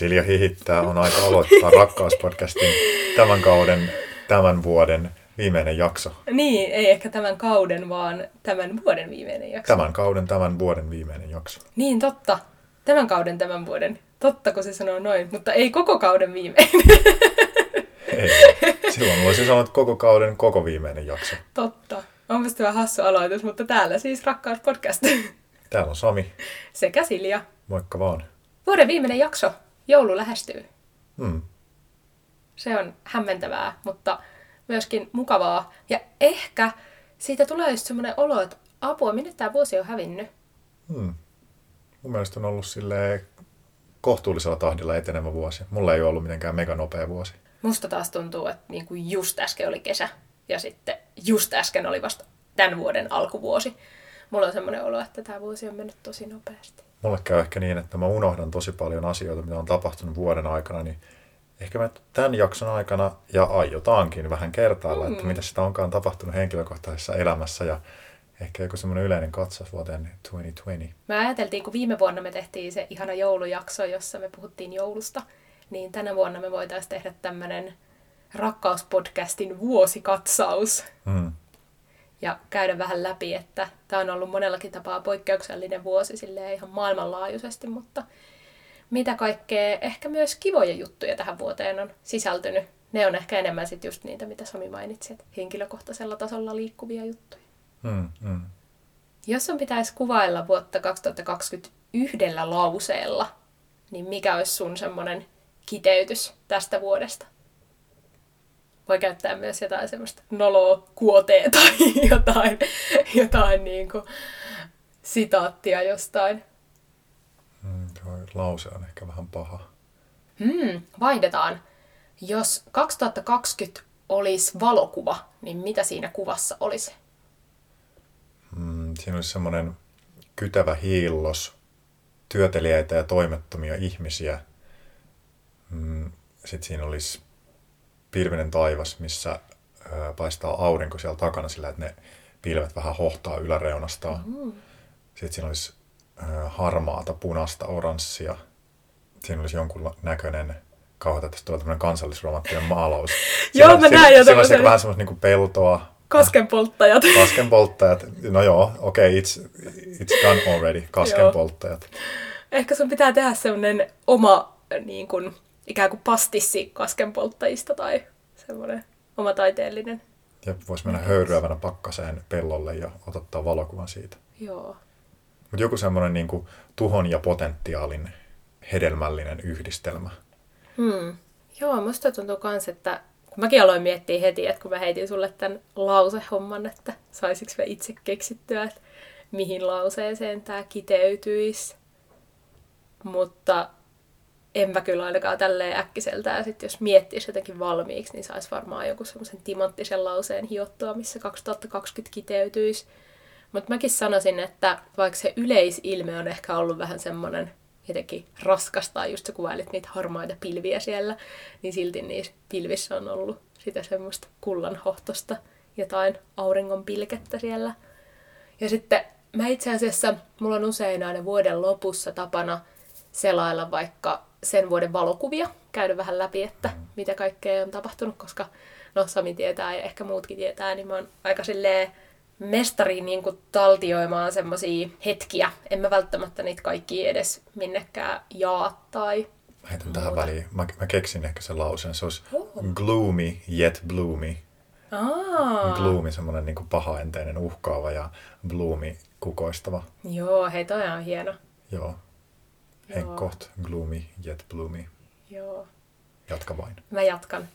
Silja hihittää, on aika aloittaa Rakkauspodcastin tämän kauden, tämän vuoden viimeinen jakso. Niin, ei ehkä tämän kauden, vaan tämän vuoden viimeinen jakso. Tämän kauden, tämän vuoden viimeinen jakso. Niin, totta. Tämän kauden, tämän vuoden. Totta, kun se sanoo noin, mutta ei koko kauden viimeinen. Ei. Silloin voisi sanoa, että koko kauden koko viimeinen jakso. totta. Onpa se vähän hassu aloitus, mutta täällä siis Rakkauspodcast. Täällä on Sami. Sekä Silja. Moikka vaan. Vuoden viimeinen jakso. Joulu lähestyy. Hmm. Se on hämmentävää, mutta myöskin mukavaa. Ja ehkä siitä tulee just semmoinen olo, että apua, minne tämä vuosi on hävinnyt. Hmm. Mun mielestä on ollut silleen kohtuullisella tahdilla etenemä vuosi. Mulla ei ole ollut mitenkään mega nopea vuosi. Musta taas tuntuu, että niinku just äsken oli kesä ja sitten just äsken oli vasta tämän vuoden alkuvuosi. Mulla on semmoinen olo, että tämä vuosi on mennyt tosi nopeasti. Mulle käy ehkä niin, että mä unohdan tosi paljon asioita, mitä on tapahtunut vuoden aikana, niin ehkä me tämän jakson aikana, ja aiotaankin vähän kertailla, mm. että mitä sitä onkaan tapahtunut henkilökohtaisessa elämässä, ja ehkä joku semmoinen yleinen katsaus vuoteen 2020. Me ajateltiin, kun viime vuonna me tehtiin se ihana joulujakso, jossa me puhuttiin joulusta, niin tänä vuonna me voitaisiin tehdä tämmöinen rakkauspodcastin vuosikatsaus Mm. Ja käydä vähän läpi, että tämä on ollut monellakin tapaa poikkeuksellinen vuosi silleen ihan maailmanlaajuisesti, mutta mitä kaikkea, ehkä myös kivoja juttuja tähän vuoteen on sisältynyt. Ne on ehkä enemmän sitten just niitä, mitä Sami mainitsi, että henkilökohtaisella tasolla liikkuvia juttuja. Mm, mm. Jos sun pitäisi kuvailla vuotta 2021 lauseella, niin mikä olisi sun semmoinen kiteytys tästä vuodesta? Voi käyttää myös jotain semmoista noloa kuotea tai jotain, jotain niin kuin sitaattia jostain. Mm, lause on ehkä vähän paha. Hmm, vaihdetaan. Jos 2020 olisi valokuva, niin mitä siinä kuvassa olisi? Mm, siinä olisi semmoinen kytävä hiillos, työteliäitä ja toimettomia ihmisiä. Mm, Sitten siinä olisi pilvinen taivas, missä ö, paistaa aurinko siellä takana sillä, että ne pilvet vähän hohtaa yläreunastaan. Mm. Sitten siinä olisi ö, harmaata, punaista, oranssia. Siinä olisi jonkun näköinen, kauheata, tästä tulee tämmöinen kansallisromanttinen maalaus. Joo, mä siinä- näin jo Siinä olisi tämmöisen. vähän semmoista niin peltoa, Kaskenpolttajat. Kaskenpolttajat, no joo, okei, okay, it's, it's done already, kaskenpolttajat. Ehkä sun pitää tehdä semmoinen oma niin kuin, ikään kuin pastissi kaskenpolttajista tai semmoinen oma taiteellinen. Ja voisi mennä höyryävänä pakkaseen pellolle ja ottaa valokuvan siitä. Joo. Mutta joku semmoinen niin tuhon ja potentiaalin hedelmällinen yhdistelmä. Hmm. Joo, musta tuntuu kans, että kun mäkin aloin miettiä heti, että kun mä heitin sulle tämän lausehomman, että saisiks me itse keksittyä, että mihin lauseeseen tämä kiteytyisi. Mutta enpä kyllä ainakaan tälleen äkkiseltään, sit jos miettisi jotenkin valmiiksi, niin saisi varmaan joku semmoisen timanttisen lauseen hiottua, missä 2020 kiteytyisi. Mutta mäkin sanoisin, että vaikka se yleisilme on ehkä ollut vähän semmoinen jotenkin raskasta, just sä kuvailit niitä harmaita pilviä siellä, niin silti niissä pilvissä on ollut sitä semmoista kullanhohtosta, jotain auringon pilkettä siellä. Ja sitten mä itse asiassa, mulla on usein aina vuoden lopussa tapana selailla vaikka sen vuoden valokuvia, käydä vähän läpi, että mitä kaikkea on tapahtunut, koska no Sami tietää ja ehkä muutkin tietää, niin mä oon aika silleen mestari niin kuin taltioimaan semmosia hetkiä. En mä välttämättä niitä kaikki edes minnekään jaa tai... Mä heitän tähän väliin. Mä, mä keksin ehkä sen lauseen. Se olisi Oh. gloomy yet bloomy. Aa, Gloomy, semmoinen niin pahaenteinen, uhkaava ja bloomy, kukoistava. Joo, hei toi on hieno. Joo. Henk Joo. koht, gloomy yet bloomy. Joo. Jatka vain. Mä jatkan.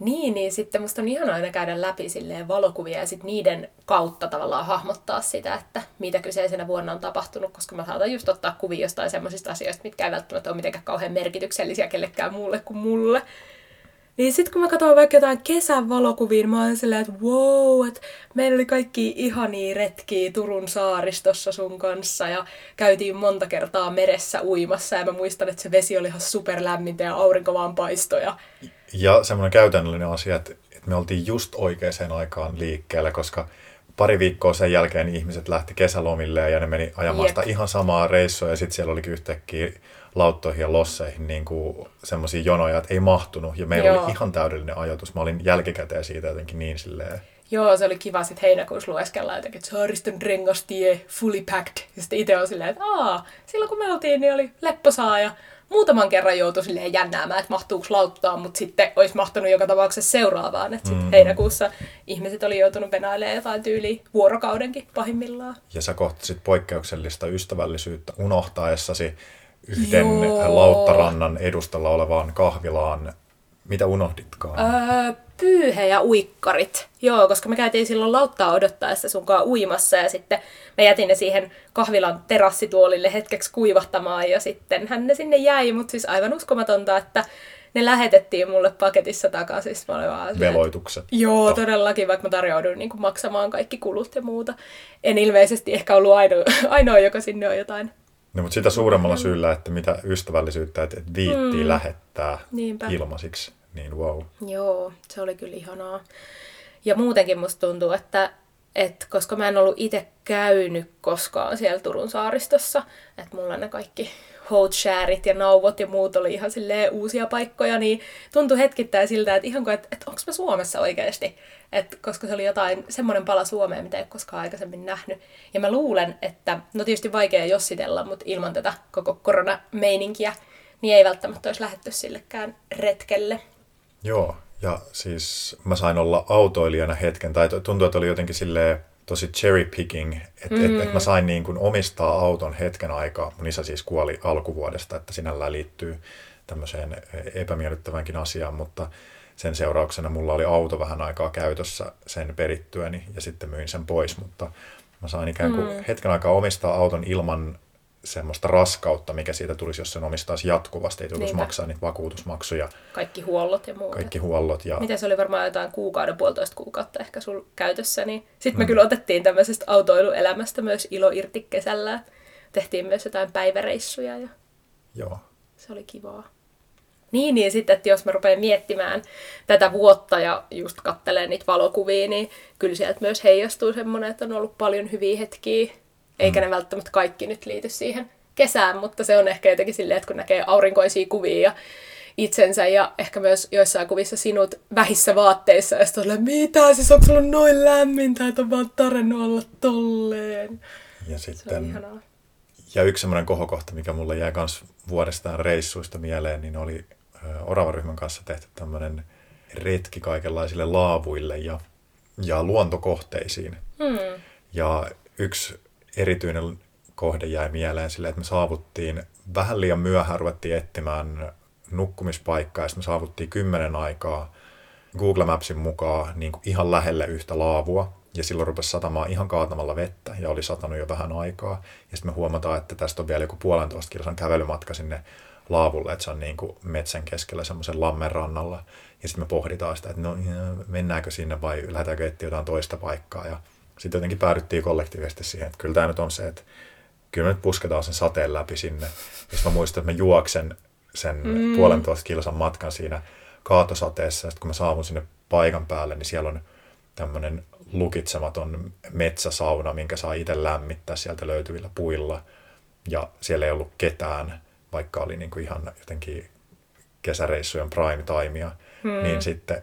Niin, niin sitten musta on ihana aina käydä läpi silleen valokuvia ja sitten niiden kautta tavallaan hahmottaa sitä, että mitä kyseisenä vuonna on tapahtunut, koska mä saatan just ottaa kuvia jostain semmoisista asioista, mitkä ei välttämättä ole mitenkään kauhean merkityksellisiä kellekään muulle kuin mulle. Niin sitten kun mä katson vaikka jotain kesän valokuvia, niin mä oon silleen, että wow, että meillä oli kaikki ihania retkiä Turun saaristossa sun kanssa ja käytiin monta kertaa meressä uimassa ja mä muistan, että se vesi oli ihan superlämmintä ja aurinko vaan paistoi ja Ja semmoinen käytännöllinen asia, että, että me oltiin just oikeaan aikaan liikkeellä, koska pari viikkoa sen jälkeen ihmiset lähti kesälomille ja ne meni ajamaan Jep. sitä ihan samaa reissua ja sitten siellä olikin yhtäkkiä lauttoihin ja losseihin niin semmoisia jonoja, että ei mahtunut. Ja meillä Joo. oli ihan täydellinen ajoitus. Mä olin jälkikäteen siitä jotenkin niin silleen, Joo, se oli kiva sitten heinäkuussa lueskella jotenkin, että saariston rengastie, fully packed. Ja sitten itse on silleen, että aa, silloin kun me oltiin, niin oli lepposaa ja muutaman kerran joutui silleen jännäämään, että mahtuuko lauttaa, mutta sitten olisi mahtunut joka tapauksessa seuraavaan. Että sitten Mm. heinäkuussa ihmiset oli joutunut venailemaan jotain tyyliä vuorokaudenkin pahimmillaan. ja sä kohtasit poikkeuksellista ystävällisyyttä unohtaessasi yhden Joo. lauttarannan edustalla olevaan kahvilaan. Mitä unohditkaan? Öö, pyyhe ja uikkarit. Joo, koska me käytiin silloin lauttaa odottaessa sunkaan uimassa ja sitten mä jätin ne siihen kahvilan terassituolille hetkeksi kuivahtamaan ja sitten hän ne sinne jäi, mutta siis aivan uskomatonta, että ne lähetettiin mulle paketissa takaisin. Sitten Mä olin vaan Veloitukset. Joo, todellakin, vaikka mä tarjouduin niin maksamaan kaikki kulut ja muuta. En ilmeisesti ehkä ollut ainoa, ainoa joka sinne on jotain. No, mutta sitä suuremmalla syyllä, että mitä ystävällisyyttä, että et viittii Mm. lähettää Niinpä. ilmaisiksi, niin wow. Joo, se oli kyllä ihanaa. Ja muutenkin musta tuntuu, että, että koska mä en ollut itse käynyt koskaan siellä Turun saaristossa, että mulla ne kaikki houtsharit ja nauvot ja muut oli ihan silleen uusia paikkoja, niin tuntui hetkittäin siltä, että ihan kuin, että, että onko mä Suomessa oikeasti. Et koska se oli jotain, semmoinen pala Suomea, mitä ei ole koskaan aikaisemmin nähnyt. Ja mä luulen, että, no tietysti vaikea jossitella, mutta ilman tätä koko koronameininkiä, niin ei välttämättä olisi lähetty sillekään retkelle. Joo, ja siis mä sain olla autoilijana hetken, tai tuntuu, että oli jotenkin silleen tosi cherry picking, että mm. et, et mä sain niin kuin omistaa auton hetken aikaa. Mun isä siis kuoli alkuvuodesta, että sinällään liittyy tämmöiseen epämiellyttävänkin asiaan, mutta sen seurauksena mulla oli auto vähän aikaa käytössä sen perittyäni ja sitten myin sen pois, mutta mä sain ikään kuin mm. hetken aikaa omistaa auton ilman semmoista raskautta, mikä siitä tulisi, jos sen omistaisi jatkuvasti. Ei tulisi Niinpä. maksaa niitä vakuutusmaksuja, Kaikki huollot ja muuta. kaikki huollot. Ja... Mitä se oli varmaan jotain kuukauden, puolitoista kuukautta ehkä sul käytössä, niin sitten me kyllä otettiin tämmöisestä autoiluelämästä myös ilo irti kesällä. Tehtiin myös jotain päiväreissuja ja Joo. se oli kivaa. Niin, niin sitten, että jos mä rupean miettimään tätä vuotta ja just kattelen niitä valokuvia, niin kyllä sieltä myös heijastuu semmoinen, että on ollut paljon hyviä hetkiä. Eikä ne välttämättä kaikki nyt liity siihen kesään, mutta se on ehkä jotenkin silleen, että kun näkee aurinkoisia kuvia ja itsensä ja ehkä myös joissain kuvissa sinut vähissä vaatteissa ja sitten mitä, siis onko sulla noin lämmintä, että on vaan tarennut olla tolleen. Ja Se on sitten. Ja yksi semmoinen kohokohta, mikä mulle jäi myös vuodestaan reissuista mieleen, niin oli Orava-ryhmän kanssa tehty tämmöinen retki kaikenlaisille laavuille ja, ja luontokohteisiin. Hmm. Ja yksi erityinen kohde jäi mieleen sille, että me saavuttiin vähän liian myöhään, ruvettiin etsimään nukkumispaikkaa ja sitten me saavuttiin kymmenen aikaa Google Mapsin mukaan niin kuin ihan lähelle yhtä laavua. Ja silloin rupesi satamaan ihan kaatamalla vettä ja oli satanut jo vähän aikaa. Ja sitten me huomataan, että tästä on vielä joku puolentoista kilsan kävelymatka sinne laavulle, että se on niin kuin metsän keskellä semmoisen lammen rannalla. Ja sitten me pohditaan sitä, että no mennäänkö sinne vai lähdetäänkö etsiä jotain toista paikkaa. Ja sitten jotenkin päädyttiin kollektiivisesti siihen, että kyllä tämä nyt on se, että kyllä me nyt pusketaan sen sateen läpi sinne. Ja mä muistan, että mä juoksen sen mm. puolentoista kilsan matkan siinä kaatosateessa. Ja sitten kun mä saavun sinne paikan päälle, niin siellä on tämmöinen lukitsematon metsäsauna, minkä saa itse lämmittää sieltä löytyvillä puilla. Ja siellä ei ollut ketään, vaikka oli niin kuin ihan jotenkin kesäreissujen prime timea. Hmm. Niin sitten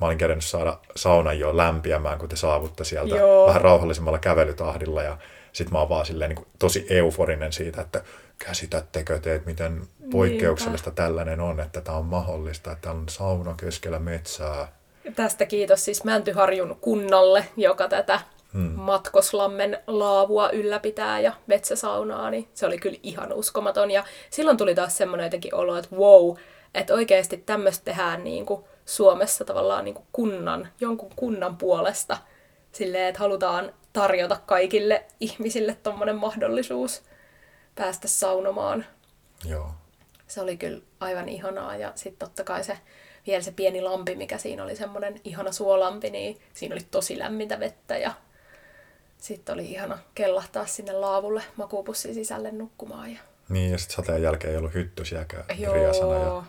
mä olin kerännyt saada saunan jo lämpiämään, kun te saavutte sieltä Joo. vähän rauhallisemmalla kävelytahdilla. Ja sitten mä oon vaan silleen niin kuin tosi euforinen siitä, että käsitättekö te, että miten poikkeuksellista tällainen on, että tämä on mahdollista, että on sauna keskellä metsää. Tästä kiitos siis Mäntyharjun kunnalle, joka tätä hmm. Matkoslammen laavua ylläpitää ja metsäsaunaa, niin se oli kyllä ihan uskomaton. Ja silloin tuli taas semmoinen jotenkin olo, että wow, että oikeasti tämmöistä tehdään niin kuin Suomessa tavallaan niin kuin kunnan, jonkun kunnan puolesta. Silleen, että halutaan tarjota kaikille ihmisille tommonen mahdollisuus päästä saunomaan. Joo. Se oli kyllä aivan ihanaa ja sitten totta kai se vielä se pieni lampi, mikä siinä oli semmoinen ihana suolampi, niin siinä oli tosi lämmintä vettä ja sitten oli ihana kellahtaa sinne laavulle makuupussin sisälle nukkumaan. Ja... Niin, ja sitten sateen jälkeen ei ollut hyttysiäkään riasana. Ja... Joo,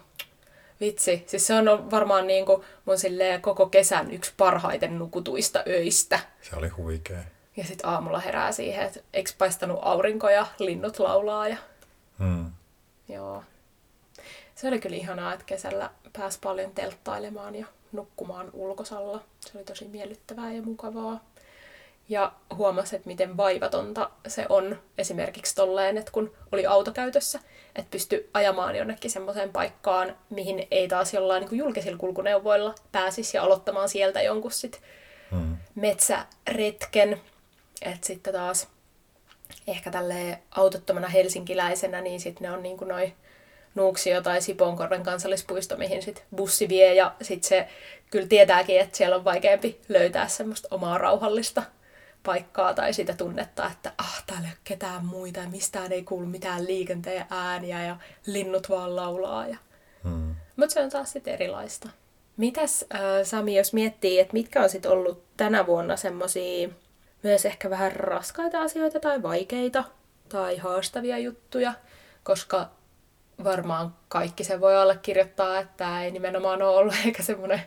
Vitsi, siis se on varmaan niin kuin mun koko kesän yksi parhaiten nukutuista öistä. Se oli huikea. Ja sitten aamulla herää siihen, että eikö paistanut aurinko ja linnut laulaa. Ja... Hmm. Joo. Se oli kyllä ihanaa, että kesällä pääsi paljon telttailemaan ja nukkumaan ulkosalla. Se oli tosi miellyttävää ja mukavaa. Ja huomasi, että miten vaivatonta se on esimerkiksi tolleen, että kun oli auto käytössä, että pysty ajamaan jonnekin semmoiseen paikkaan, mihin ei taas jollain niin kuin julkisilla kulkuneuvoilla pääsisi ja aloittamaan sieltä jonkun sit Hmm. metsäretken. Että sitten taas ehkä tälle autottomana helsinkiläisenä, niin sitten ne on niin kuin noi Nuuksio tai Sipoonkorven kansallispuisto, mihin sit bussi vie ja sitten se kyllä tietääkin, että siellä on vaikeampi löytää semmoista omaa rauhallista paikkaa tai sitä tunnetta, että ah, täällä ei ole ketään muita ja mistään ei kuulu mitään liikenteen ääniä ja linnut vaan laulaa. Ja... Hmm. Mutta se on taas sitten erilaista. Mitäs äh, Sami, jos miettii, että mitkä on sitten ollut tänä vuonna semmoisia myös ehkä vähän raskaita asioita tai vaikeita tai haastavia juttuja, koska varmaan kaikki se voi allekirjoittaa, että ei nimenomaan ole ollut eikä semmoinen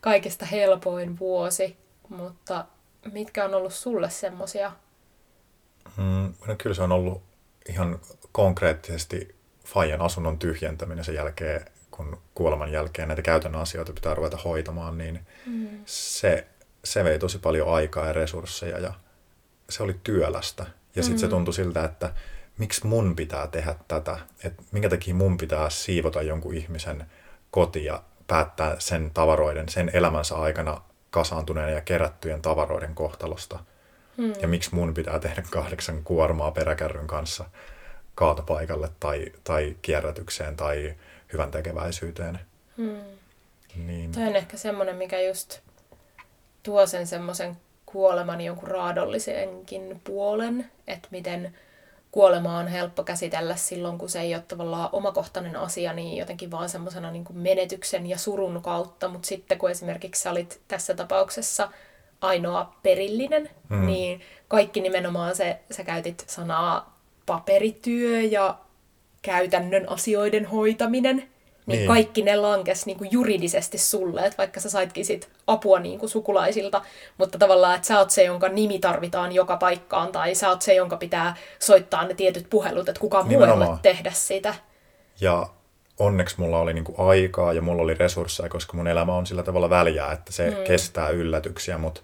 kaikista helpoin vuosi, mutta mitkä on ollut sulle semmoisia? Mm, no kyllä se on ollut ihan konkreettisesti Fajan asunnon tyhjentäminen sen jälkeen, kun kuoleman jälkeen näitä käytännön asioita pitää ruveta hoitamaan, niin Mm. se, se vei tosi paljon aikaa ja resursseja ja se oli työlästä. Ja sitten se Mm. tuntui siltä, että miksi mun pitää tehdä tätä, että minkä takia mun pitää siivota jonkun ihmisen koti ja päättää sen tavaroiden, sen elämänsä aikana kasaantuneen ja kerättyjen tavaroiden kohtalosta. Mm. Ja miksi mun pitää tehdä kahdeksan kuormaa peräkärryn kanssa kaatopaikalle tai, tai kierrätykseen tai hyvän tekeväisyyteen. Mm. Niin, Toi on ehkä semmoinen, mikä just tuo sen semmoisen kuoleman jonkun raadollisenkin puolen, että miten kuolema on helppo käsitellä silloin, kun se ei ole tavallaan omakohtainen asia, niin jotenkin vaan semmoisena niin menetyksen ja surun kautta, mutta sitten kun esimerkiksi sä olit tässä tapauksessa ainoa perillinen, mm. niin kaikki nimenomaan se, sä käytit sanaa paperityö ja käytännön asioiden hoitaminen, niin, Niin. niin. kaikki ne lankes niin kuin juridisesti sulle, että vaikka sä saitkin sit apua niin kuin sukulaisilta, mutta tavallaan, että sä oot se, jonka nimi tarvitaan joka paikkaan, tai sä oot se, jonka pitää soittaa ne tietyt puhelut, että kukaan muu ei tehdä sitä. Ja onneksi mulla oli niinku aikaa ja mulla oli resursseja, koska mun elämä on sillä tavalla väliä, että se mm. kestää yllätyksiä, mutta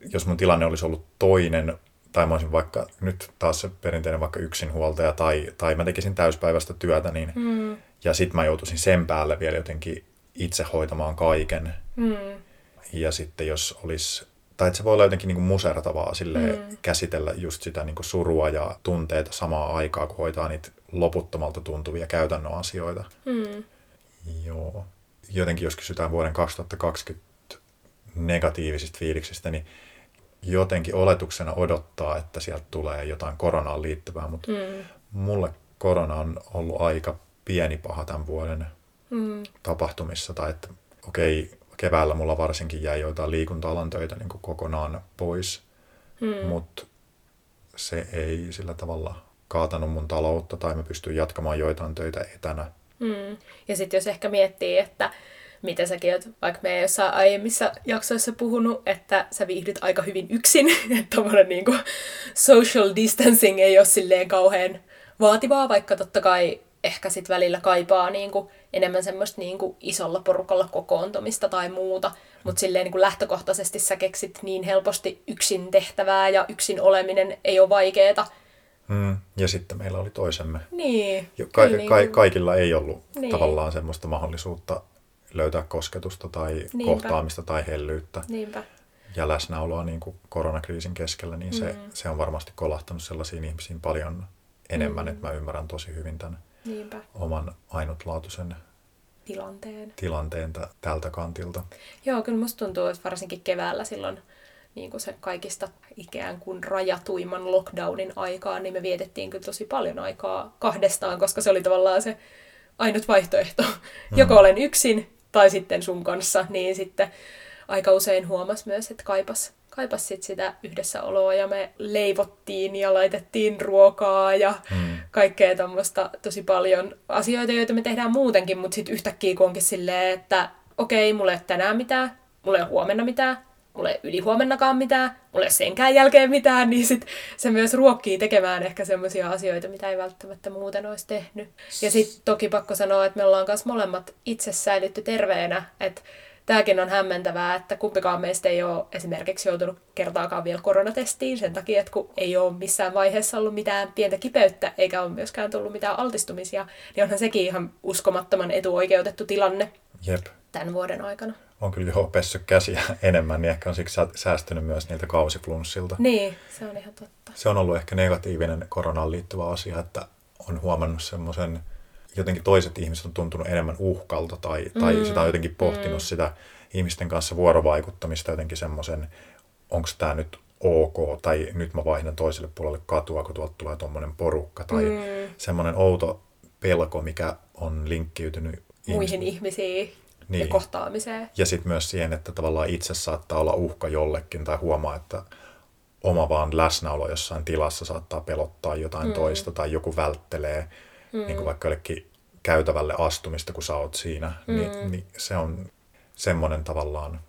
jos mun tilanne olisi ollut toinen, tai mä olisin vaikka nyt taas se perinteinen vaikka yksinhuoltaja, tai, tai mä tekisin täyspäiväistä työtä, niin, Mm. Ja sit mä joutuisin sen päälle vielä jotenkin itse hoitamaan kaiken. Mm. Ja sitten jos olisi, tai että se voi olla jotenkin niin kuin musertavaa silleen Mm. käsitellä just sitä niin kuin surua ja tunteita samaa aikaa, kun hoitaa niitä loputtomalta tuntuvia käytännön asioita. Mm. Joo. Jotenkin jos kysytään vuoden 2020 negatiivisista fiiliksistä, niin jotenkin oletuksena odottaa, että sieltä tulee jotain koronaan liittyvää, mutta Mm. mulle korona on ollut aika pieni paha tämän vuoden Mm. tapahtumissa, tai että okei, keväällä mulla varsinkin jäi joitain liikunta-alan töitä niin kuin kokonaan pois, Mm. mutta se ei sillä tavalla kaatanut mun taloutta, tai mä pystyin jatkamaan joitain töitä etänä. Mm. Ja sitten jos ehkä miettii, että mitä säkin oot, vaikka me ei jossain aiemmissa jaksoissa puhunut, että sä viihdyt aika hyvin yksin, että tommonen niinku social distancing ei ole silleen kauhean vaativaa, vaikka totta kai ehkä sit välillä kaipaa niinku enemmän semmoista niinku isolla porukalla kokoontumista tai muuta, mutta silleen niinku lähtökohtaisesti sä keksit niin helposti yksin tehtävää ja yksin oleminen ei ole vaikeeta. Mm. Ja sitten meillä oli toisemme. Niin. Jo- Ka- Niin ka- kuin- kaikilla ei ollut Niin. tavallaan semmoista mahdollisuutta löytää kosketusta tai Niinpä. kohtaamista tai hellyyttä Niinpä. ja läsnäoloa niin kuin koronakriisin keskellä, niin se, Mm. se on varmasti kolahtanut sellaisiin ihmisiin paljon enemmän, Mm. että mä ymmärrän tosi hyvin tämän Niinpä. oman ainutlaatuisen Tilanteen. tilanteen tä- tältä kantilta. Joo, kyllä musta tuntuu, että varsinkin keväällä silloin niin kuin se kaikista ikään kuin rajatuimman lockdownin aikaan, niin me vietettiin kyllä tosi paljon aikaa kahdestaan, koska se oli tavallaan se ainut vaihtoehto. Mm. Joko olen yksin tai sitten sun kanssa, niin sitten aika usein huomas myös, että kaipas, kaipas sit sitä yhdessäoloa ja me leivottiin ja laitettiin ruokaa ja Mm. kaikkea tuommoista tosi paljon asioita, joita me tehdään muutenkin, mutta sitten yhtäkkiä kun onkin silleen, että okei, mulle ei ole tänään mitään, mulle ei ole huomenna mitään, mulle ei ylihuomennakaan mitään, mulle ei senkään jälkeen mitään, niin sit se myös ruokkii tekemään ehkä semmoisia asioita, mitä ei välttämättä muuten olisi tehnyt. Ja sitten toki pakko sanoa, että me ollaan myös molemmat itse säilytty terveenä, että tämäkin on hämmentävää, että kumpikaan meistä ei ole esimerkiksi joutunut kertaakaan vielä koronatestiin sen takia, että kun ei ole missään vaiheessa ollut mitään pientä kipeyttä, eikä ole myöskään tullut mitään altistumisia, niin onhan sekin ihan uskomattoman etuoikeutettu tilanne Jep. tämän vuoden aikana. On kyllä jo pessy käsiä enemmän, niin ehkä on siksi säästynyt myös niiltä kausiflunssilta. Niin, se on ihan totta. Se on ollut ehkä negatiivinen koronaan liittyvä asia, että on huomannut semmoisen jotenkin toiset ihmiset on tuntunut enemmän uhkalta tai, tai mm. sitä on jotenkin pohtinut mm. sitä ihmisten kanssa vuorovaikuttamista jotenkin semmoisen, onko tämä nyt ok, tai nyt mä vaihdan toiselle puolelle katua, kun tuolta tulee tuommoinen porukka, tai mm. semmoinen outo pelko, mikä on linkkiytynyt muihin ihmisiin niin. ja kohtaamiseen. Ja sitten myös siihen, että tavallaan itse saattaa olla uhka jollekin, tai huomaa, että oma vaan läsnäolo jossain tilassa saattaa pelottaa jotain mm. toista, tai joku välttelee mm. niin kuin vaikka jollekin käytävälle astumista, kun sä oot siinä, niin, mm. niin, niin se on semmoinen tavallaan.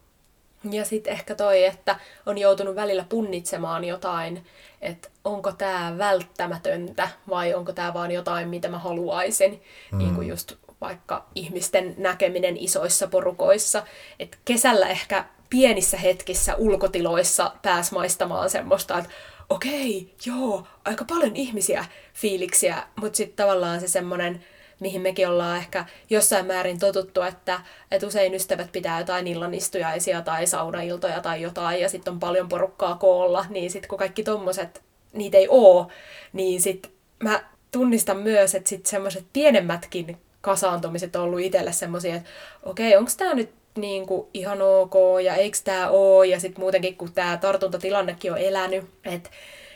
Ja sitten ehkä toi, että on joutunut välillä punnitsemaan jotain, että onko tämä välttämätöntä vai onko tämä vaan jotain, mitä mä haluaisin. Mm. Niin kuin just vaikka ihmisten näkeminen isoissa porukoissa. että kesällä ehkä pienissä hetkissä ulkotiloissa pääs maistamaan semmoista, että okei, joo, aika paljon ihmisiä fiiliksiä, mutta sitten tavallaan se semmoinen, mihin mekin ollaan ehkä jossain määrin totuttu, että, että usein ystävät pitää jotain illanistujaisia tai saunailtoja tai jotain, ja sitten on paljon porukkaa koolla, niin sitten kun kaikki tommoset, niitä ei oo, niin sitten mä tunnistan myös, että sitten semmoiset pienemmätkin kasaantumiset on ollut itselle semmoisia, että okei, onko tämä nyt niin kuin ihan ok ja eikö tämä ole ja sitten muutenkin kun tämä tartuntatilannekin on elänyt, että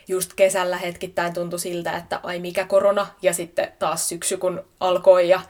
just kesällä hetkittäin tuntui siltä, että ai mikä korona ja sitten taas syksy kun alkoi ja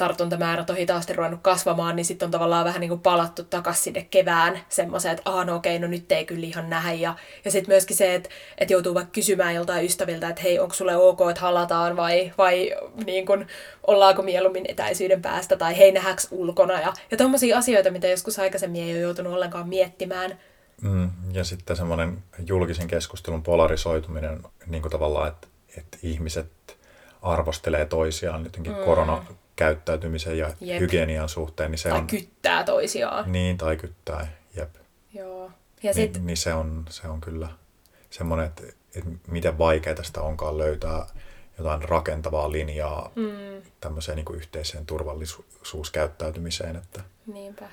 tartuntamäärät on hitaasti ruvennut kasvamaan, niin sitten on tavallaan vähän niin kuin palattu takaisin sinne kevään semmoiseen, että aah no okei, no nyt ei kyllä ihan nähdä. Ja, ja sitten myöskin se, että, että joutuu vaikka kysymään joltain ystäviltä, että hei, onko sulle ok, että halataan vai, vai niin kuin, ollaanko mieluummin etäisyyden päästä tai hei, nähäks ulkona. Ja, ja tommosia asioita, mitä joskus aikaisemmin ei ole joutunut ollenkaan miettimään. Mm, ja sitten semmoinen julkisen keskustelun polarisoituminen niin kuin tavallaan, että, että ihmiset arvostelee toisiaan jotenkin mm. korona käyttäytymisen ja jep. hygienian suhteen. Niin se tai on, kyttää toisiaan. Niin, tai kyttää, jep. Joo. Ja niin, sit... niin se, on, se on kyllä semmoinen, että, että miten vaikeaa tästä onkaan löytää jotain rakentavaa linjaa mm. tämmöiseen niin yhteiseen turvallisuuskäyttäytymiseen. Että... Niinpä.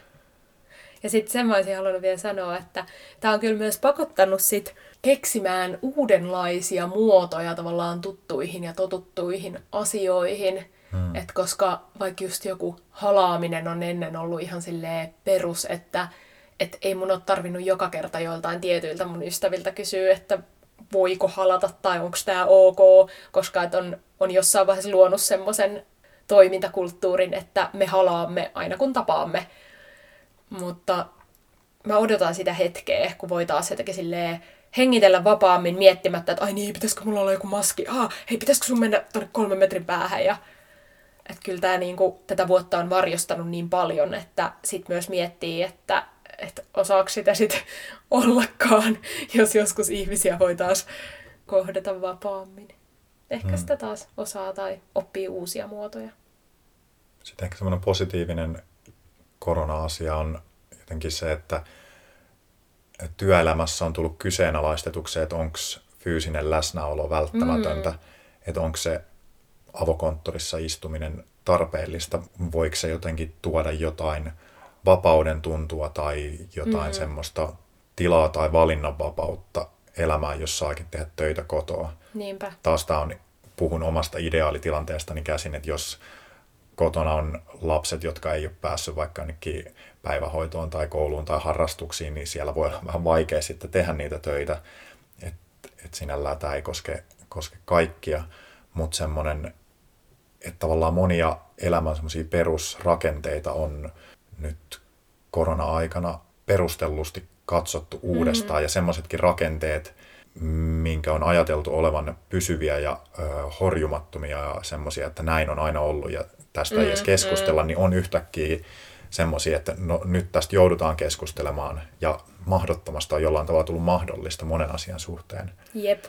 Ja sitten sen mä olisin halunnut vielä sanoa, että tämä on kyllä myös pakottanut sit keksimään uudenlaisia muotoja tavallaan tuttuihin ja totuttuihin asioihin – Mm. Et koska vaikka just joku halaaminen on ennen ollut ihan silleen perus, että et ei mun ole tarvinnut joka kerta joiltain tietyiltä mun ystäviltä kysyä, että voiko halata tai onko tämä ok, koska et on, on jossain vaiheessa luonut semmoisen toimintakulttuurin, että me halaamme aina kun tapaamme. Mutta mä odotan sitä hetkeä, kun voi taas jotenkin silleen hengitellä vapaammin miettimättä, että ai niin, pitäisikö mulla olla joku maski? Ah, hei, pitäisikö sun mennä tuonne kolmen metrin päähän? Ja että kyllä tämä niinku, tätä vuotta on varjostanut niin paljon, että sitten myös miettii, että, että osaako sitä sitten ollakaan, jos joskus ihmisiä voi taas kohdata vapaammin. Ehkä hmm. sitä taas osaa tai oppii uusia muotoja. Sitten ehkä semmoinen positiivinen korona-asia on jotenkin se, että työelämässä on tullut kyseenalaistetuksi, että onko fyysinen läsnäolo välttämätöntä, mm. että onko se avokonttorissa istuminen tarpeellista? Voiko se jotenkin tuoda jotain vapauden tuntua tai jotain mm-hmm. semmoista tilaa tai valinnanvapautta elämään, jos saakin tehdä töitä kotoa? Niinpä. Taas tämä on, puhun omasta ideaalitilanteestani käsin, että jos kotona on lapset, jotka ei ole päässyt vaikka ainakin päivähoitoon tai kouluun tai harrastuksiin, niin siellä voi olla vähän vaikea sitten tehdä niitä töitä. Että et sinällään tämä ei koske, koske kaikkia, mutta semmoinen että tavallaan monia elämän semmoisia perusrakenteita on nyt korona-aikana perustellusti katsottu uudestaan mm-hmm. ja semmoisetkin rakenteet, minkä on ajateltu olevan pysyviä ja ö, horjumattomia ja semmoisia, että näin on aina ollut ja tästä mm, ei edes keskustella, mm. niin on yhtäkkiä semmoisia, että no, nyt tästä joudutaan keskustelemaan ja mahdottomasta on jollain tavalla tullut mahdollista monen asian suhteen. Jep.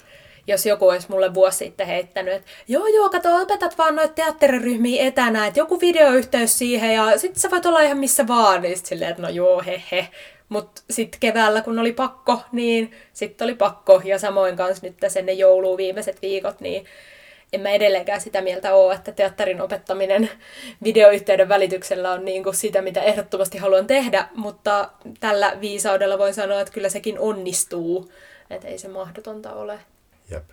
Jos joku olisi mulle vuosi sitten heittänyt, että joo joo, kato, opetat vaan noita teatteriryhmiä etänä, että joku videoyhteys siihen ja sitten sä voit olla ihan missä vaan, niin sitten silleen, että no joo, he he. Mutta sitten keväällä, kun oli pakko, niin sitten oli pakko. Ja samoin kanssa nyt tässä ennen joulua viimeiset viikot, niin en mä edelleenkään sitä mieltä ole, että teatterin opettaminen videoyhteyden välityksellä on niin sitä, mitä ehdottomasti haluan tehdä, mutta tällä viisaudella voin sanoa, että kyllä sekin onnistuu, että ei se mahdotonta ole. Jep.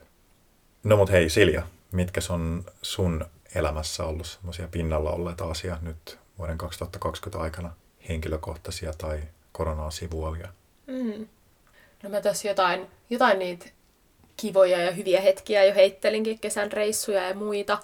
No mut hei Silja, mitkä on sun elämässä ollut semmoisia pinnalla olleita asiat nyt vuoden 2020 aikana, henkilökohtaisia tai koronaa sivuavia? Mm. No mä tässä jotain, jotain niitä kivoja ja hyviä hetkiä jo heittelinkin, kesän reissuja ja muita.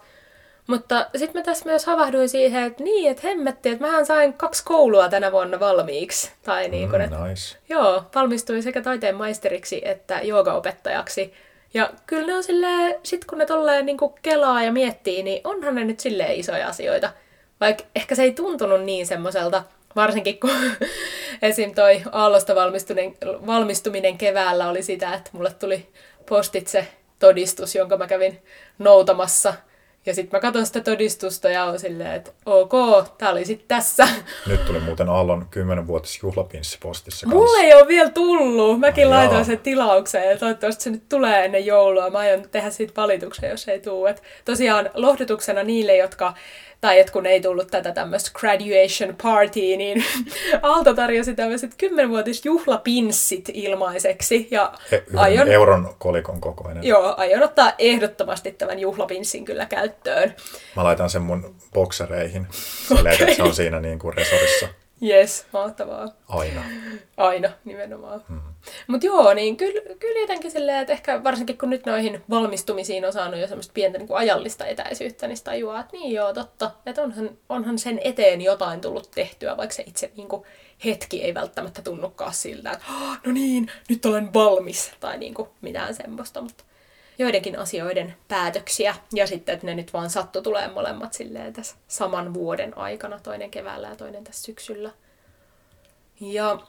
Mutta sitten mä tässä myös havahduin siihen, että niin, että hemmetti, että mähän sain kaksi koulua tänä vuonna valmiiksi. Tai niin kuin, mm, nice. Joo, valmistuin sekä taiteen maisteriksi että joogaopettajaksi. Ja kyllä ne on silleen, sit kun ne tolleen niin kelaa ja miettii, niin onhan ne nyt silleen isoja asioita. Vaikka ehkä se ei tuntunut niin semmoiselta, varsinkin kun esim. toi Aallosta valmistuminen keväällä oli sitä, että mulle tuli postitse todistus, jonka mä kävin noutamassa. Ja sitten mä katson sitä todistusta ja on silleen, että ok, tää oli sitten tässä. Nyt tuli muuten Aallon 10-vuotis juhlapinssi postissa kanssa. Mulle ei ole vielä tullut. Mäkin Ai laitoin sen tilaukseen ja toivottavasti se nyt tulee ennen joulua. Mä aion tehdä siitä valituksen, jos ei tule. Et tosiaan lohdutuksena niille, jotka tai että kun ei tullut tätä tämmöistä graduation party, niin Aalto tarjosi tämmöiset kymmenvuotis juhlapinssit ilmaiseksi. Ja He, aion, euron kolikon kokoinen. Joo, aion ottaa ehdottomasti tämän juhlapinssin kyllä käyttöön. Mä laitan sen mun boksereihin, silleen, okay. että se on siinä niin kuin resorissa. Yes, mahtavaa. Aina. Aina, nimenomaan. Mm. Mutta joo, niin kyllä, kyllä jotenkin silleen, että ehkä varsinkin kun nyt noihin valmistumisiin on saanut jo semmoista pientä niin kuin ajallista etäisyyttä, niin tajuaa, että niin joo, totta, että onhan, onhan sen eteen jotain tullut tehtyä, vaikka se itse niin kuin, hetki ei välttämättä tunnukaan siltä, että no niin, nyt olen valmis, tai niin kuin, mitään semmoista, mutta joidenkin asioiden päätöksiä. Ja sitten, että ne nyt vaan sattu tulee molemmat silleen tässä saman vuoden aikana, toinen keväällä ja toinen tässä syksyllä. Ja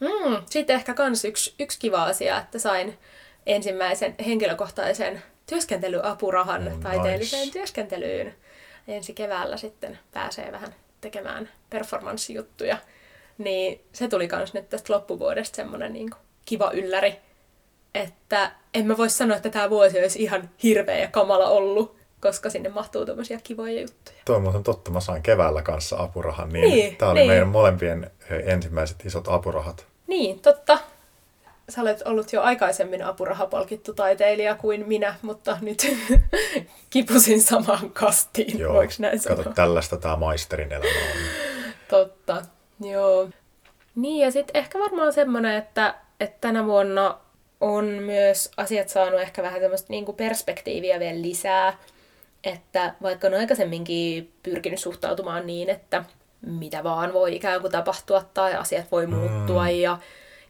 mm, sitten ehkä kans yksi, yksi kiva asia, että sain ensimmäisen henkilökohtaisen työskentelyapurahan oh, taiteelliseen nice. työskentelyyn. Ensi keväällä sitten pääsee vähän tekemään performanssijuttuja. Niin se tuli kans nyt tästä loppuvuodesta semmonen niin kiva ylläri, että en mä voi sanoa, että tämä vuosi olisi ihan hirveä ja kamala ollut, koska sinne mahtuu tämmöisiä kivoja juttuja. Tuo on totta, mä sain keväällä kanssa apurahan, niin, niin tämä oli niin. meidän molempien ensimmäiset isot apurahat. Niin, totta. Sä olet ollut jo aikaisemmin apurahapalkittu taiteilija kuin minä, mutta nyt kipusin samaan kastiin, Joo, voiko näin kato, sanoa? tällaista tämä maisterin elämä on. Totta, joo. Niin, ja sitten ehkä varmaan semmoinen, että, että tänä vuonna on myös asiat saanut ehkä vähän semmoista niin kuin perspektiiviä vielä lisää, että vaikka on aikaisemminkin pyrkinyt suhtautumaan niin, että mitä vaan voi ikään kuin tapahtua tai asiat voi muuttua mm. ja,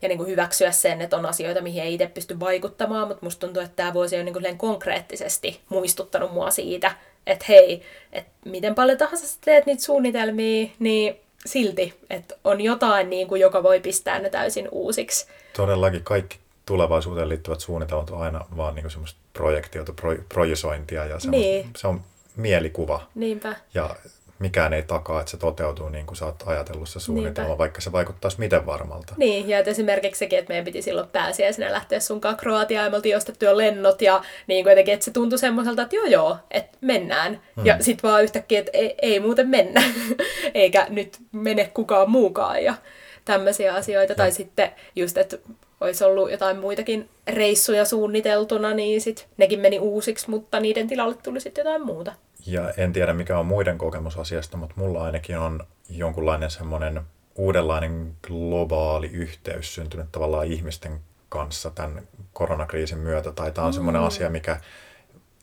ja niin kuin hyväksyä sen, että on asioita, mihin ei itse pysty vaikuttamaan, mutta musta tuntuu, että tämä vuosi on niin kuin konkreettisesti muistuttanut mua siitä, että hei, että miten paljon tahansa sä teet niitä suunnitelmia, niin silti, että on jotain, niin kuin, joka voi pistää ne täysin uusiksi. Todellakin kaikki tulevaisuuteen liittyvät suunnitelmat on aina vaan niin semmoista projektiota, pro, projisointia ja niin. se on mielikuva. Niinpä. Ja mikään ei takaa, että se toteutuu niin kuin sä oot ajatellut se suunnitelma, Niinpä. vaikka se vaikuttaisi miten varmalta. Niin, ja että esimerkiksi sekin, että meidän piti silloin pääsiäisenä lähteä sunkaan Kroatiaan, ja me oltiin ostettu jo lennot, ja niin kuitenkin, että se tuntui semmoiselta, että joo joo, että mennään. Hmm. Ja sitten vaan yhtäkkiä, että ei, ei muuten mennä, eikä nyt mene kukaan muukaan, ja tämmöisiä asioita. Ja. Tai sitten just, että olisi ollut jotain muitakin reissuja suunniteltuna, niin sit nekin meni uusiksi, mutta niiden tilalle tuli sitten jotain muuta. Ja en tiedä mikä on muiden kokemus asiasta, mutta mulla ainakin on jonkunlainen semmoinen uudenlainen globaali yhteys syntynyt tavallaan ihmisten kanssa tämän koronakriisin myötä. Tai tämä on mm. semmoinen asia, mikä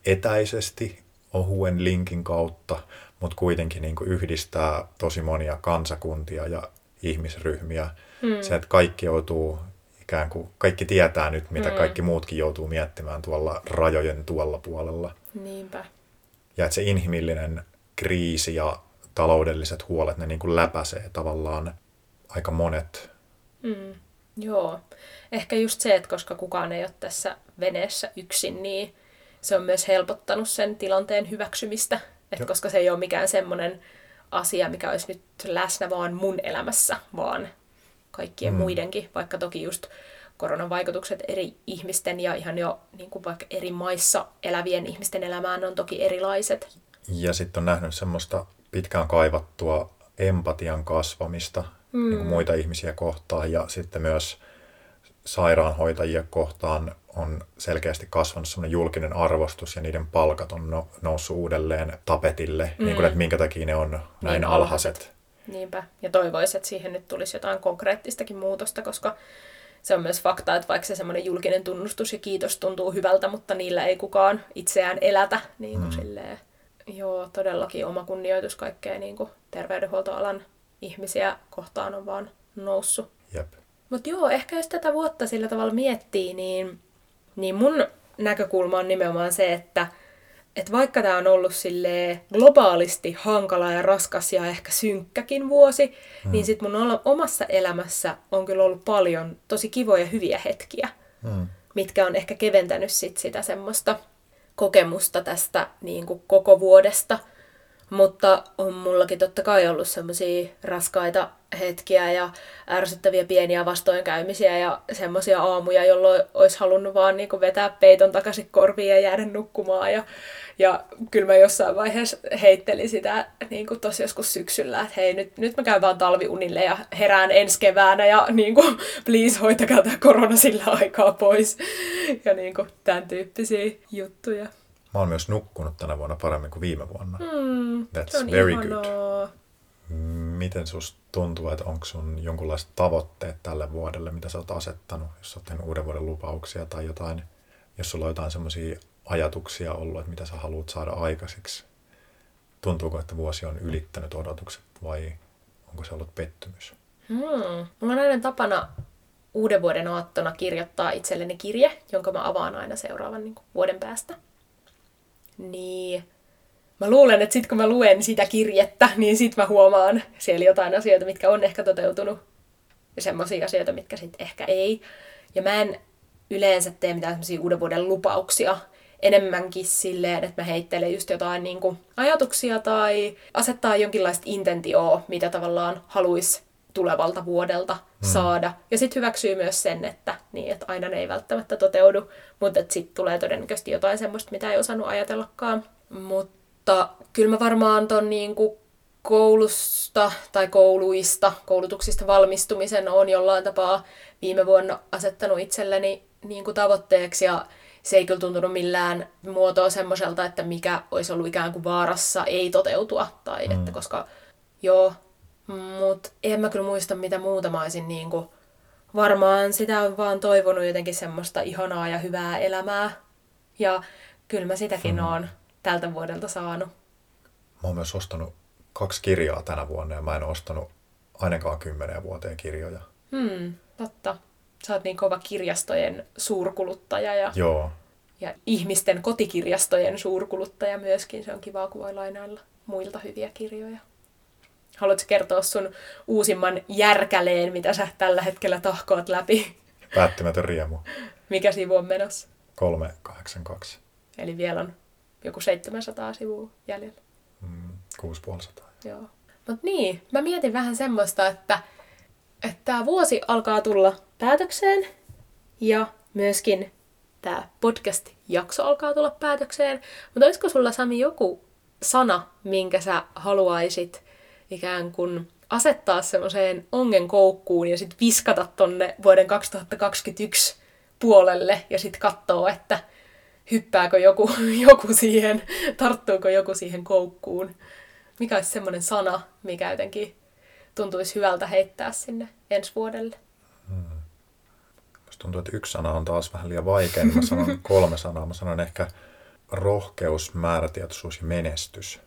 etäisesti ohuen linkin kautta, mutta kuitenkin niin yhdistää tosi monia kansakuntia ja ihmisryhmiä. Mm. Se, että kaikki joutuu ikään kuin kaikki tietää nyt, mitä Mm. kaikki muutkin joutuu miettimään tuolla rajojen tuolla puolella. Niinpä. Ja että se inhimillinen kriisi ja taloudelliset huolet, ne niin kuin läpäisee tavallaan aika monet. Mm. Joo. Ehkä just se, että koska kukaan ei ole tässä veneessä yksin, niin se on myös helpottanut sen tilanteen hyväksymistä. Että koska se ei ole mikään semmoinen asia, mikä olisi nyt läsnä vaan mun elämässä, vaan kaikkien Mm. mm. muidenkin. Vaikka toki just koronan vaikutukset eri ihmisten ja ihan jo niin kuin vaikka eri maissa elävien ihmisten elämään on toki erilaiset. Ja sitten on nähnyt semmoista pitkään kaivattua empatian kasvamista mm. niin kuin muita ihmisiä kohtaan ja sitten myös sairaanhoitajia kohtaan on selkeästi kasvanut semmoinen julkinen arvostus ja niiden palkat on no, noussut uudelleen tapetille, mm. niin kuin, että minkä takia ne on näin Niin alhaiset. alhaiset. Niinpä. Ja toivoisin, että siihen nyt tulisi jotain konkreettistakin muutosta, koska se on myös fakta, että vaikka se semmoinen julkinen tunnustus ja kiitos tuntuu hyvältä, mutta niillä ei kukaan itseään elätä. Niin kuin mm. silleen, joo, todellakin oma kunnioitus kaikkea niin kuin terveydenhuoltoalan ihmisiä kohtaan on vaan noussut. Jep. Mutta joo, ehkä jos tätä vuotta sillä tavalla miettii, niin, niin mun näkökulma on nimenomaan se, että et vaikka tämä on ollut silleen globaalisti hankala ja raskas ja ehkä synkkäkin vuosi, mm. niin sit mun omassa elämässä on kyllä ollut paljon tosi kivoja hyviä hetkiä, Mm. mitkä on ehkä keventänyt sit sitä semmoista kokemusta tästä niin kuin koko vuodesta. Mutta on mullakin totta kai ollut semmoisia raskaita hetkiä ja ärsyttäviä pieniä vastoinkäymisiä ja semmoisia aamuja, jolloin olisi halunnut vaan niin vetää peiton takaisin korviin ja jäädä nukkumaan. Ja, ja kyllä mä jossain vaiheessa heittelin sitä niin kuin tossa joskus syksyllä, että hei nyt, nyt mä käyn vaan talviunille ja herään ensi keväänä ja niin kuin, please hoitakaa tämä korona sillä aikaa pois. Ja niin kuin, tämän tyyppisiä juttuja. Mä oon myös nukkunut tänä vuonna paremmin kuin viime vuonna. Mm, That's se on very ihanaa. Miten susta tuntuu, että onko sun jonkunlaiset tavoitteet tälle vuodelle, mitä sä oot asettanut, jos sä oot tehnyt uuden vuoden lupauksia tai jotain, jos sulla on jotain semmoisia ajatuksia ollut, että mitä sä haluat saada aikaiseksi? Tuntuuko, että vuosi on ylittänyt odotukset vai onko se ollut pettymys? Hmm. Mulla on aina tapana uuden vuoden aattona kirjoittaa itselleni kirje, jonka mä avaan aina seuraavan niin kuin, vuoden päästä. Niin mä luulen, että sit kun mä luen sitä kirjettä, niin sit mä huomaan siellä jotain asioita, mitkä on ehkä toteutunut. Ja semmoisia asioita, mitkä sit ehkä ei. Ja mä en yleensä tee mitään semmoisia uuden vuoden lupauksia. Enemmänkin silleen, että mä heittelen just jotain niin kuin ajatuksia tai asettaa jonkinlaista intentioa, mitä tavallaan haluaisi tulevalta vuodelta mm. saada. Ja sitten hyväksyy myös sen, että, niin, että aina ne ei välttämättä toteudu, mutta sitten tulee todennäköisesti jotain semmoista, mitä ei osannut ajatellakaan. Mutta kyllä mä varmaan ton niin kuin koulusta tai kouluista, koulutuksista valmistumisen on jollain tapaa viime vuonna asettanut itselleni niin kuin tavoitteeksi ja se ei kyllä tuntunut millään muotoa semmoiselta, että mikä olisi ollut ikään kuin vaarassa ei toteutua. Tai mm. että koska joo, mutta en mä kyllä muista mitä muuta mä olisin niin kuin, varmaan sitä on vaan toivonut jotenkin semmoista ihanaa ja hyvää elämää. Ja kyllä mä sitäkin hmm. oon tältä vuodelta saanut. Mä oon myös ostanut kaksi kirjaa tänä vuonna ja mä en ostanut ainakaan kymmenen vuoteen kirjoja. Hmm, totta. Sä oot niin kova kirjastojen suurkuluttaja ja, Joo, ja ihmisten kotikirjastojen suurkuluttaja myöskin. Se on kiva, kun voi lainailla muilta hyviä kirjoja. Haluatko kertoa sun uusimman järkäleen, mitä sä tällä hetkellä tahkoat läpi? päättymätön riemu. Mikä sivu on menossa? 382. Eli vielä on joku 700 sivua jäljellä. Mm, 6500. Joo. Mut niin, mä mietin vähän semmoista, että että tämä vuosi alkaa tulla päätökseen ja myöskin tämä podcast-jakso alkaa tulla päätökseen. Mutta olisiko sulla Sami joku sana, minkä sä haluaisit ikään kuin asettaa semmoiseen ongen koukkuun ja sitten viskata tonne vuoden 2021 puolelle ja sitten katsoo, että hyppääkö joku, joku siihen, tarttuuko joku siihen koukkuun. Mikä olisi semmoinen sana, mikä jotenkin tuntuisi hyvältä heittää sinne ensi vuodelle? Musta tuntuu, että yksi sana on taas vähän liian vaikea, niin mä sanon kolme sanaa. Mä sanon ehkä rohkeus, määrätietoisuus ja menestys.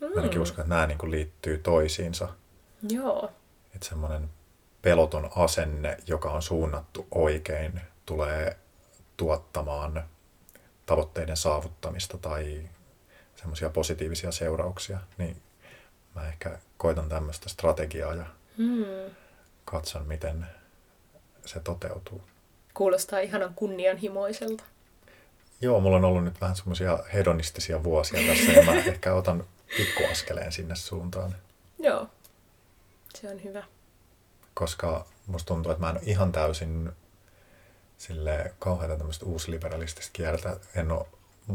Mä ainakin uskon, että nämä niin kuin liittyy toisiinsa. Joo. Että semmoinen peloton asenne, joka on suunnattu oikein, tulee tuottamaan tavoitteiden saavuttamista tai semmoisia positiivisia seurauksia, niin mä ehkä koitan tämmöistä strategiaa ja Hmm. katson, miten se toteutuu. Kuulostaa ihanan kunnianhimoiselta. Joo, mulla on ollut nyt vähän semmoisia hedonistisia vuosia tässä ja mä ehkä otan pikkuaskeleen sinne suuntaan, Joo, se on hyvä. koska musta tuntuu, että mä en ole ihan täysin sille kauheata tämmöistä uusliberalistista kieltä. En ole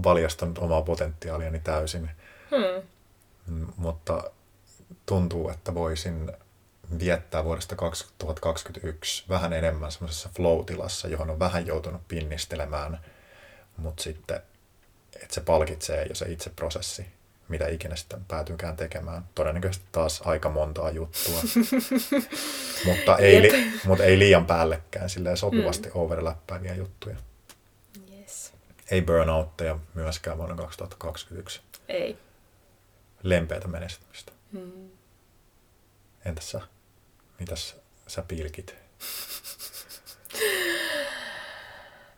valjastanut omaa potentiaaliani täysin, Hmm. Mm, mutta tuntuu, että voisin viettää vuodesta 2021 vähän enemmän semmoisessa flow-tilassa, johon on vähän joutunut pinnistelemään, mutta sitten, että se palkitsee jo se itse prosessi, mitä ikinä sitten päätyykään tekemään. Todennäköisesti taas aika montaa juttua, mutta, ei li, mutta ei liian päällekkäin, silleen sopivasti mm. overlappääviä juttuja. Yes. Ei burnoutteja myöskään vuonna 2021. Ei. Lempeätä menestymistä. Hmm. Entäs sä? Mitäs sä pilkit?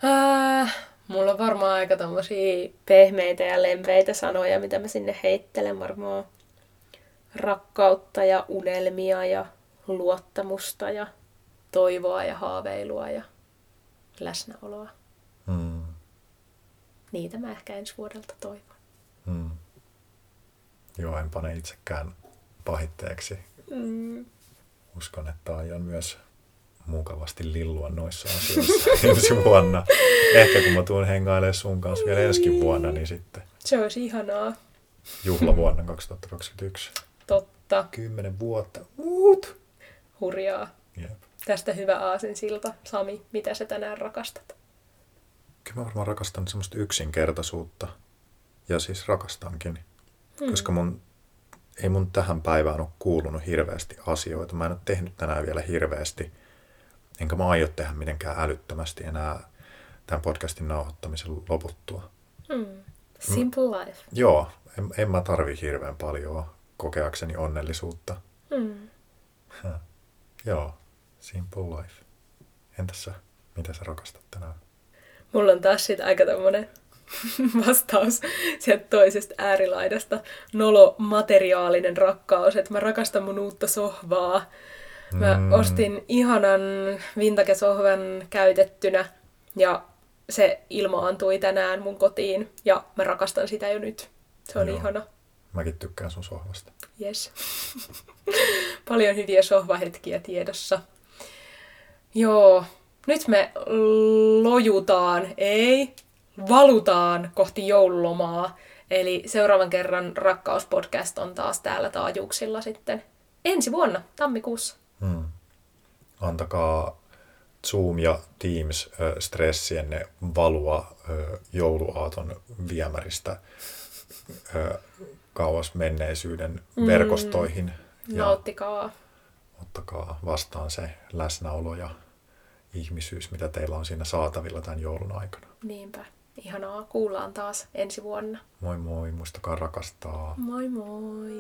Äh, mulla on varmaan aika tommosia pehmeitä ja lempeitä sanoja, mitä mä sinne heittelen. Varmaan rakkautta ja unelmia ja luottamusta ja toivoa ja haaveilua ja läsnäoloa. Hmm. Niitä mä ehkä ensi vuodelta toivon. Hmm. Joo, en pane itsekään pahitteeksi. Mm. Uskon, että aion myös mukavasti lillua noissa asioissa ensi vuonna. Ehkä kun mä tuun hengailemaan sun kanssa vielä ensi vuonna, niin sitten Se olisi ihanaa. juhlavuonna 2021. Totta. Kymmenen vuotta. Uut. Hurjaa. Jep. Tästä hyvä aasinsilta. Sami, mitä sä tänään rakastat? Kyllä mä varmaan rakastan semmoista yksinkertaisuutta. Ja siis rakastankin. Hmm. Koska mun, ei mun tähän päivään ole kuulunut hirveästi asioita. Mä en ole tehnyt tänään vielä hirveästi. Enkä mä aio tehdä mitenkään älyttömästi enää tämän podcastin nauhoittamisen loputtua. Hmm. Simple life. Joo, en, en mä tarvi hirveän paljon kokeakseni onnellisuutta. Hmm. Joo, simple life. Entäs sä? Mitä sä rakastat tänään? Mulla on taas sit aika tämmönen vastaus sieltä toisesta äärilaidasta. Nolo materiaalinen rakkaus, että mä rakastan mun uutta sohvaa. Mä Mm. ostin ihanan vintage-sohvan käytettynä ja se ilmaantui tänään mun kotiin ja mä rakastan sitä jo nyt. Se on Joo. ihana. Mäkin tykkään sun sohvasta. Yes. Paljon hyviä sohvahetkiä tiedossa. Joo, nyt me lojutaan, ei, valutaan kohti joululomaa. Eli seuraavan kerran Rakkauspodcast on taas täällä taajuuksilla sitten ensi vuonna, tammikuussa. Hmm. Antakaa Zoom ja Teams stressienne valua jouluaaton viemäristä kauas menneisyyden Mm. verkostoihin. Ja Nauttikaa. ottakaa vastaan se läsnäolo ja ihmisyys, mitä teillä on siinä saatavilla tämän joulun aikana. Niinpä. Ihanaa, kuullaan taas ensi vuonna. Moi moi, muistakaa rakastaa. Moi moi!